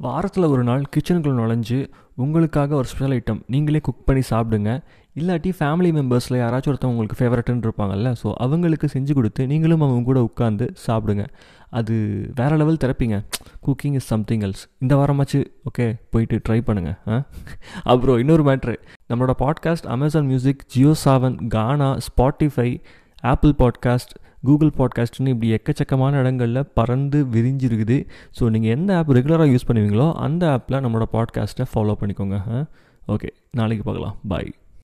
வாரத்தில் ஒரு நாள் கிச்சனுக்குள்ள நுழைஞ்சு உங்களுக்காக ஒரு ஸ்பெஷல் ஐட்டம் நீங்களே குக் பண்ணி சாப்பிடுங்க. இல்லாட்டி ஃபேமிலி மெம்பர்ஸில் யாராச்சும் ஒருத்தவங்க உங்களுக்கு ஃபேவரட்னு இருப்பாங்கல்ல ஸோ அவங்களுக்கு செஞ்சு கொடுத்து நீங்களும் அவங்க கூட உட்காந்து சாப்பிடுங்க. அது வேறு லெவல் திறப்பீங்க. குக்கிங் இஸ் சம்திங் எல்ஸ் இந்த வாரமாச்சு ஓகே போயிட்டு ட்ரை பண்ணுங்கள் ஆ? அப்புறம் இன்னொரு மேட்ரு நம்மளோட podcast Amazon music Jio Saavn Gaana Spotify Apple podcast Google பாட்காஸ்ட்னு இப்படி எக்கச்சக்கமான இடங்களில் பறந்து விரிஞ்சிருக்குது. ஸோ நீங்கள் எந்த ஆப் ரெகுலராக யூஸ் பண்ணுவீங்களோ அந்த ஆப்பில் நம்மளோட பாட்காஸ்ட்டை ஃபாலோ பண்ணிக்கோங்க ஓகே நாளைக்கு பார்க்கலாம். பாய்